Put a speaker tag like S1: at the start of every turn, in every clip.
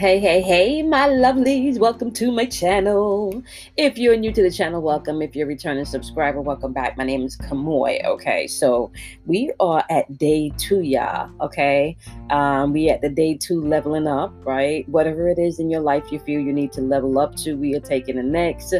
S1: Hey, hey, hey, my lovelies, welcome to my channel. If you're new to the channel, welcome. If you're a returning subscriber, welcome back. My name is Kamoy. Okay, so we are at day two, y'all. Okay, um, we at the day two leveling up, right? Whatever it is in your life you feel you need to level up to, we are taking the next,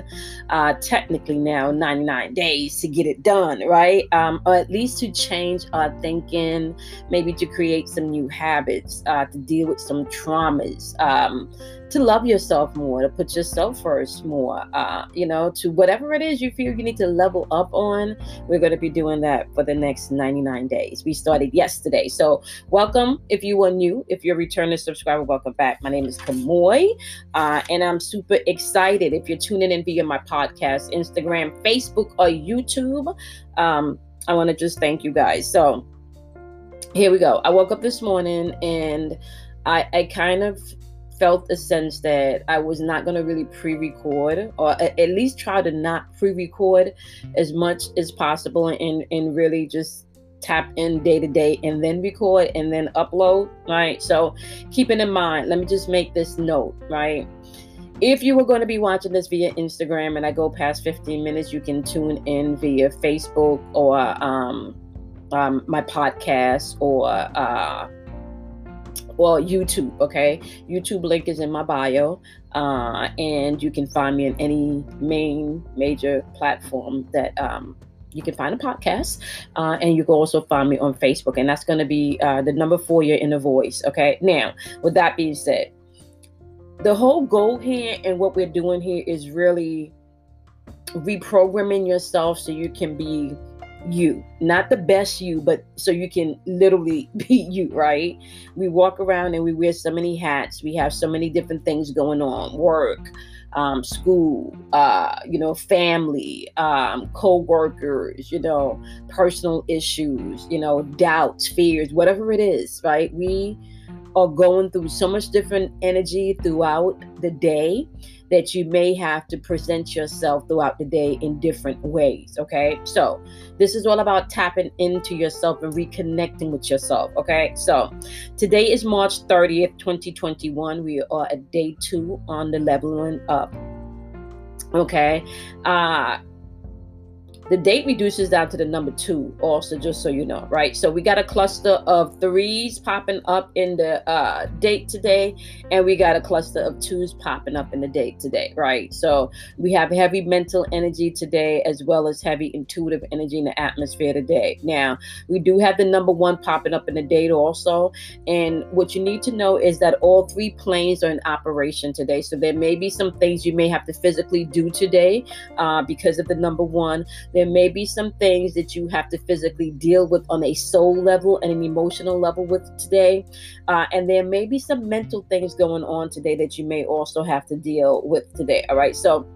S1: uh, technically now 99 days to get it done, right? Um, or at least to change our thinking, maybe to create some new habits, uh, to deal with some traumas um, to love yourself more, to put yourself first more, uh, you know, to whatever it is you feel you need to level up on. We're going to be doing that for the next 99 days. We started yesterday. So, welcome if you are new. If you're a returning subscriber, welcome back. My name is Kamoy, uh, and I'm super excited if you're tuning in via my podcast, Instagram, Facebook, or YouTube. Um, I want to just thank you guys. So, here we go. I woke up this morning and I, I kind of felt a sense that I was not going to really pre record or at least try to not pre record as much as possible and, and really just tap in day to day and then record and then upload, right? So, keeping in mind, let me just make this note, right? If you were going to be watching this via Instagram and I go past 15 minutes, you can tune in via Facebook or um, um, my podcast or uh, well youtube okay? Youtube link is in my bio uh, and you can find me in any main major platform that um, you can find a podcast uh, and you can also find me on facebook and that's going to be uh, the number four in the voice okay? Now with that being said the whole goal here and what we're doing here is really reprogramming yourself so you can be you, not the best you, but so you can literally be you, right? We walk around and we wear so many hats. We have so many different things going on work, um, school, uh, you know, family, um, co workers, you know, personal issues, you know, doubts, fears, whatever it is, right? We are going through so much different energy throughout the day that you may have to present yourself throughout the day in different ways. Okay. So, this is all about tapping into yourself and reconnecting with yourself. Okay. So, today is March 30th, 2021. We are at day two on the leveling up. Okay. Uh, the date reduces down to the number two, also, just so you know, right? So we got a cluster of threes popping up in the uh, date today, and we got a cluster of twos popping up in the date today, right? So we have heavy mental energy today, as well as heavy intuitive energy in the atmosphere today. Now, we do have the number one popping up in the date also, and what you need to know is that all three planes are in operation today. So there may be some things you may have to physically do today uh, because of the number one. May be some things that you have to physically deal with on a soul level and an emotional level with today. Uh, and there may be some mental things going on today that you may also have to deal with today. All right. So,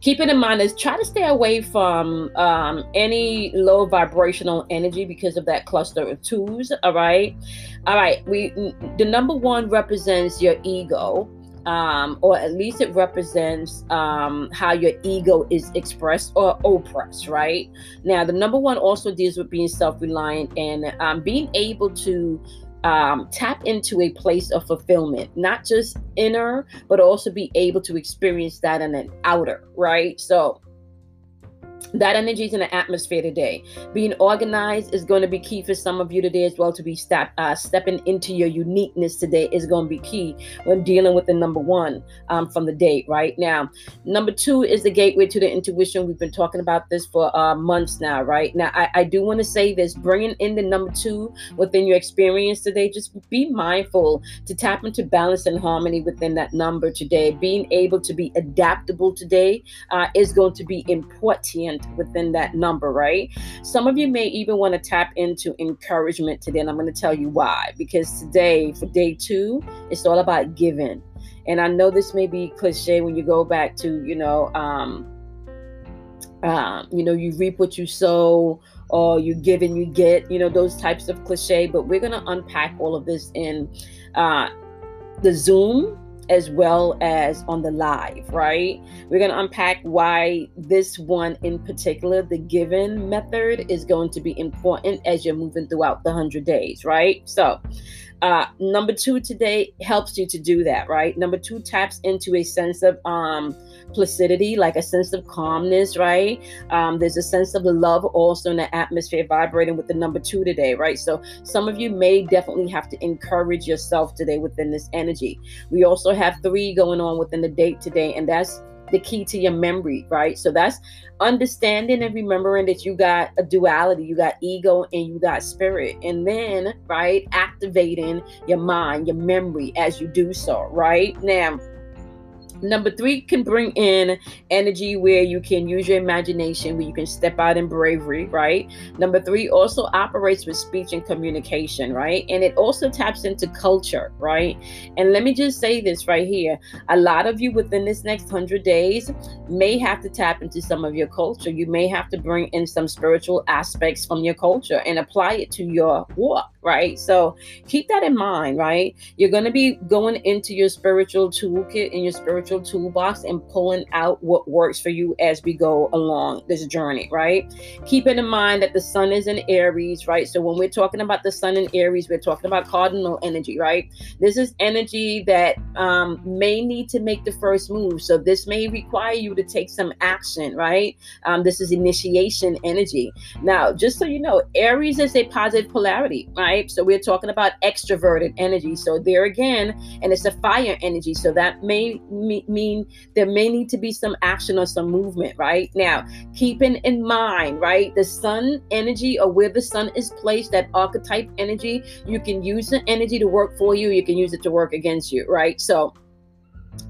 S1: keep it in mind is try to stay away from um, any low vibrational energy because of that cluster of twos all right all right we the number one represents your ego um, or at least it represents um, how your ego is expressed or oppressed, right? Now, the number one also deals with being self reliant and um, being able to um, tap into a place of fulfillment, not just inner, but also be able to experience that in an outer, right? So, that energy is in the atmosphere today. Being organized is going to be key for some of you today as well. To be step, uh, stepping into your uniqueness today is going to be key when dealing with the number one um, from the date right now. Number two is the gateway to the intuition. We've been talking about this for uh, months now, right? Now, I, I do want to say this bringing in the number two within your experience today, just be mindful to tap into balance and harmony within that number today. Being able to be adaptable today uh, is going to be important within that number, right? Some of you may even want to tap into encouragement today, and I'm going to tell you why. Because today, for day two, it's all about giving. And I know this may be cliche when you go back to, you know, um, um, you know, you reap what you sow, or you give and you get, you know, those types of cliche. But we're going to unpack all of this in uh, the Zoom as well as on the live, right? We're going to unpack why this one in particular, the given method, is going to be important as you're moving throughout the 100 days, right? So, Uh, number two today helps you to do that, right? Number two taps into a sense of um, placidity, like a sense of calmness, right? Um, there's a sense of love also in the atmosphere vibrating with the number two today, right? So some of you may definitely have to encourage yourself today within this energy. We also have three going on within the date today, and that's the key to your memory, right? So that's understanding and remembering that you got a duality, you got ego and you got spirit. And then, right, activating your mind, your memory as you do so, right? Now, Mm-hmm. Number three can bring in energy where you can use your imagination, where you can step out in bravery, right? Number three also operates with speech and communication, right? And it also taps into culture, right? And let me just say this right here a lot of you within this next hundred days may have to tap into some of your culture. You may have to bring in some spiritual aspects from your culture and apply it to your walk, right? So keep that in mind, right? You're going to be going into your spiritual toolkit and your spiritual toolbox and pulling out what works for you as we go along this journey, right? Keeping in mind that the sun is in Aries, right? So when we're talking about the sun in Aries, we're talking about cardinal energy, right? This is energy that um, may need to make the first move. So this may require you to take some action, right? Um, this is initiation energy. Now, just so you know, Aries is a positive polarity, right? So we're talking about extroverted energy. So there again, and it's a fire energy. So that may mean mean there may need to be some action or some movement, right? Now, keeping in mind, right, the sun energy or where the sun is placed, that archetype energy, you can use the energy to work for you, you can use it to work against you, right? So,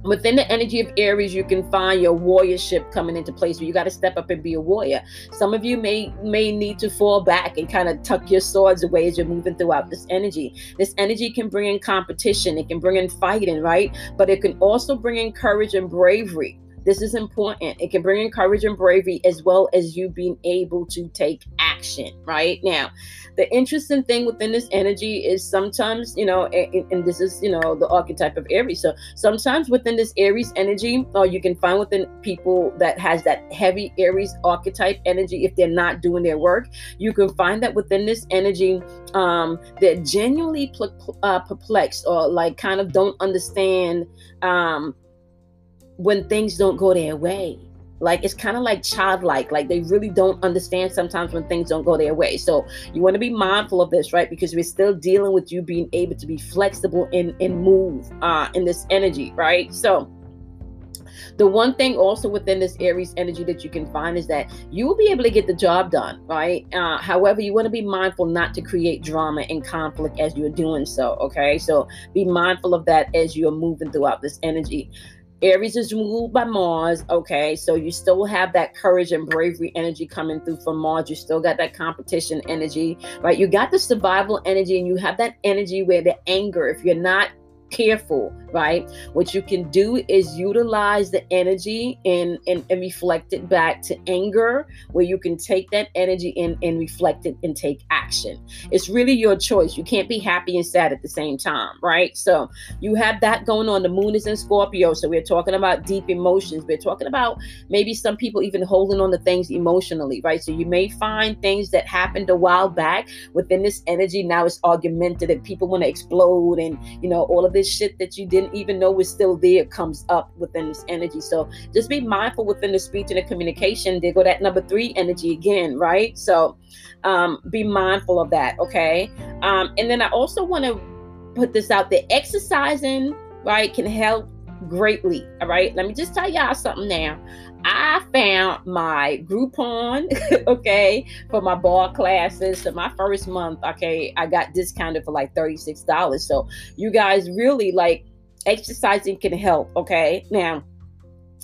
S1: within the energy of aries you can find your warriorship coming into place where you got to step up and be a warrior. Some of you may may need to fall back and kind of tuck your swords away as you're moving throughout this energy. This energy can bring in competition it can bring in fighting right? But it can also bring in courage and bravery this is important. It can bring in courage and bravery as well as you being able to take action, right? Now, the interesting thing within this energy is sometimes, you know, and, and this is, you know, the archetype of Aries. So sometimes within this Aries energy, or you can find within people that has that heavy Aries archetype energy, if they're not doing their work, you can find that within this energy, um, they're genuinely uh, perplexed or like kind of don't understand um, when things don't go their way. Like it's kind of like childlike, like they really don't understand sometimes when things don't go their way. So you want to be mindful of this, right? Because we're still dealing with you being able to be flexible and, and move uh, in this energy, right? So the one thing also within this Aries energy that you can find is that you will be able to get the job done, right? Uh, however, you want to be mindful not to create drama and conflict as you're doing so, okay? So be mindful of that as you're moving throughout this energy. Aries is ruled by Mars. Okay, so you still have that courage and bravery energy coming through from Mars. You still got that competition energy, right? You got the survival energy, and you have that energy where the anger, if you're not careful, right? What you can do is utilize the energy and, and, and reflect it back to anger, where you can take that energy and, and reflect it and take action. It's really your choice. You can't be happy and sad at the same time, right? So you have that going on. The moon is in Scorpio. So we're talking about deep emotions. We're talking about maybe some people even holding on to things emotionally, right? So you may find things that happened a while back within this energy. Now it's argumentative. People want to explode and, you know, all of this shit that you didn't even know was still there comes up within this energy. So just be mindful within the speech and the communication. They go that number three energy again, right? So um, be mindful of that, okay? Um, and then I also want to put this out there exercising, right, can help greatly. All right, let me just tell y'all something now. I found my Groupon, okay, for my barre classes. So my first month, okay, I got discounted for like $36. So you guys really like exercising can help, okay? Now,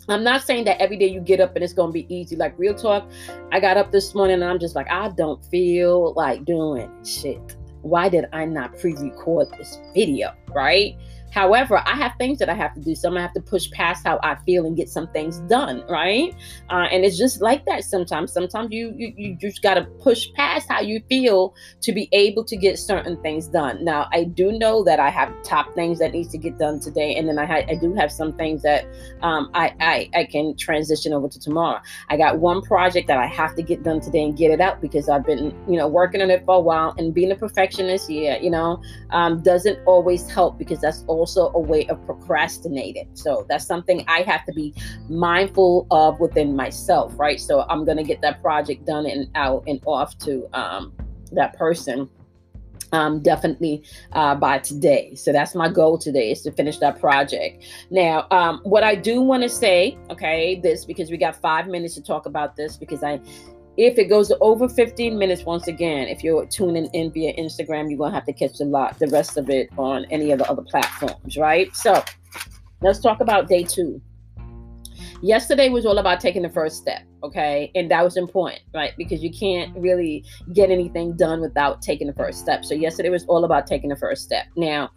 S1: I'm not saying that every day you get up and it's going to be easy. Like real talk, I got up this morning and I'm just like, I don't feel like doing shit. Why did I not pre record this video? Right? However, I have things that I have to do. So I'm gonna have to push past how I feel and get some things done, right? Uh, and it's just like that sometimes. Sometimes you, you you just gotta push past how you feel to be able to get certain things done. Now, I do know that I have top things that needs to get done today, and then I ha- I do have some things that um, I, I I can transition over to tomorrow. I got one project that I have to get done today and get it out because I've been you know working on it for a while and being a perfectionist, yeah, you know, um, doesn't always help because that's also a way of procrastinating. So that's something I have to be mindful of within myself, right? So I'm gonna get that project done and out and off to um, that person um, definitely uh, by today. So that's my goal today is to finish that project. Now, um, what I do want to say, okay, this because we got five minutes to talk about this because I if it goes over 15 minutes, once again, if you're tuning in via Instagram, you're gonna have to catch the lot, the rest of it on any of the other platforms, right? So let's talk about day two. Yesterday was all about taking the first step okay? And that was important right? Because you can't really get anything done without taking the first step. So yesterday was all about taking the first step. Now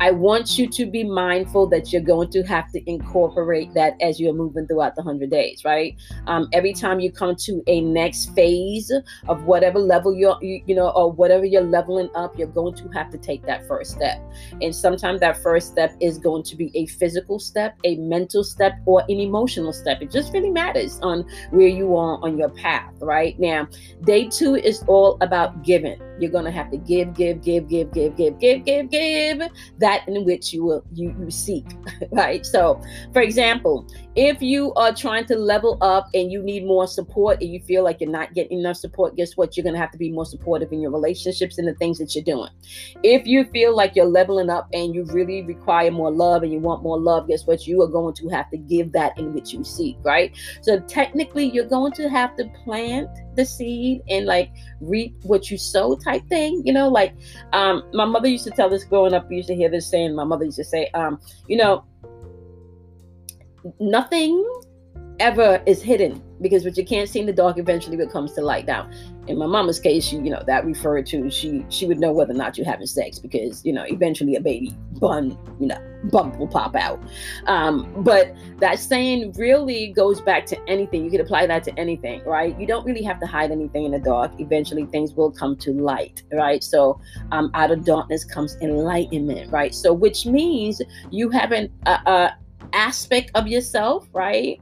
S1: i want you to be mindful that you're going to have to incorporate that as you're moving throughout the 100 days right? Um, every time you come to a next phase of whatever level you're you, you know or whatever you're leveling up you're going to have to take that first step. And sometimes that first step is going to be a physical step a mental step or an emotional step. It just really matters on where you are on your path, right? Now, day two is all about giving. You're gonna have to give, give, give, give, give, give, give, give, give that in which you will you, you seek, right? So, for example, if you are trying to level up and you need more support and you feel like you're not getting enough support, guess what? You're gonna have to be more supportive in your relationships and the things that you're doing. If you feel like you're leveling up and you really require more love and you want more love, guess what? You are going to have to give that in which you seek, right? So technically, you're going to have to plant the seed and like reap what you sow type thing you know like um my mother used to tell this growing up we used to hear this saying my mother used to say um you know nothing ever is hidden because what you can't see in the dark eventually it comes to light. Now in my mama's case she you know that referred to she she would know whether or not you're having sex because you know eventually a baby bun you know bump will pop out. Um but that saying really goes back to anything. You could apply that to anything right? You don't really have to hide anything in the dark. Eventually things will come to light right? So um out of darkness comes enlightenment right? So which means you have an aspect of yourself right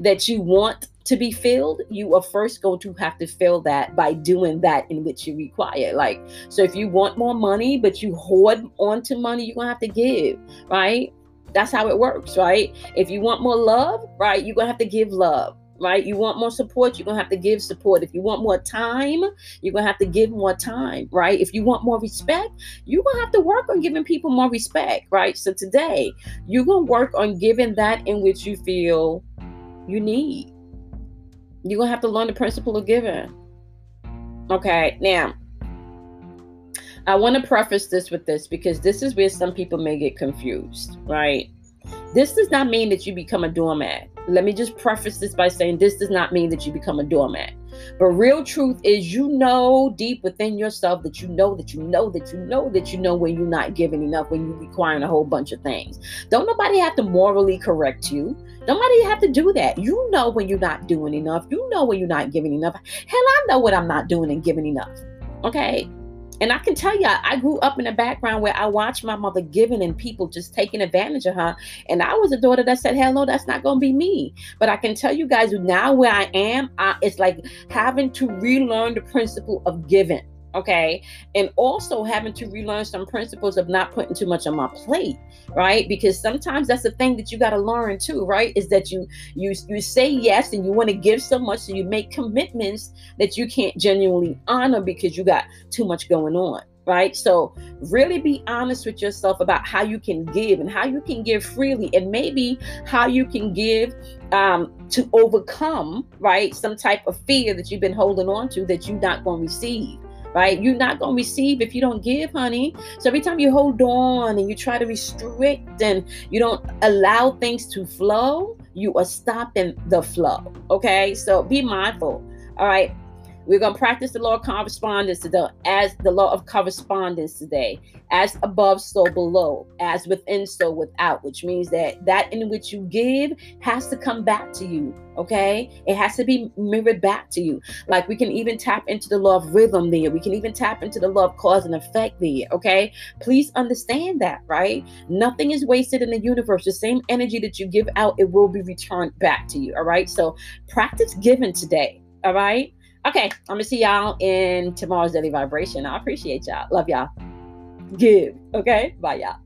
S1: that you want to be filled, you are first going to have to fill that by doing that in which you require. Like, so if you want more money, but you hoard onto money, you're going to have to give, right? That's how it works, right? If you want more love, right, you're going to have to give love right? You want more support, you're gonna have to give support. If you want more time, you're gonna have to give more time, right? If you want more respect, you're gonna have to work on giving people more respect, right? So today, you're gonna work on giving that in which you feel you need. You're going to have to learn the principle of giving. Okay, now, I want to preface this with this because this is where some people may get confused, right? This does not mean that you become a doormat. Let me just preface this by saying this does not mean that you become a doormat. But real truth is, you know deep within yourself that you know that you know that you know that you know when you're not giving enough, when you're requiring a whole bunch of things. Don't nobody have to morally correct you. Nobody have to do that. You know when you're not doing enough. You know when you're not giving enough. Hell, I know what I'm not doing and giving enough. Okay. And I can tell you, I grew up in a background where I watched my mother giving and people just taking advantage of her. And I was a daughter that said, hell no, that's not going to be me. But I can tell you guys now where I am, I, it's like having to relearn the principle of giving okay? And also having to relearn some principles of not putting too much on my plate right? Because sometimes that's the thing that you got to learn too right? Is that you you you say yes and you want to give so much so you make commitments that you can't genuinely honor because you got too much going on right? So really be honest with yourself about how you can give and how you can give freely and maybe how you can give um, to overcome right? Some type of fear that you've been holding on to that you're not going to receive right? You're not going to receive if you don't give, honey. So every time you hold on and you try to restrict and you don't allow things to flow, you are stopping the flow, okay? So be mindful, all right? We're going to practice the law of correspondence today, as the law of correspondence today, as above, so below, as within, so without, which means that that in which you give has to come back to you. Okay, it has to be mirrored back to you. Like we can even tap into the law of rhythm there. We can even tap into the law of cause and effect there. Okay, please understand that, right? Nothing is wasted in the universe. The same energy that you give out, it will be returned back to you. All right, so practice giving today. All right. Okay, I'm gonna see y'all in tomorrow's daily vibration. I appreciate y'all. Love y'all. Give. Okay. Bye, y'all.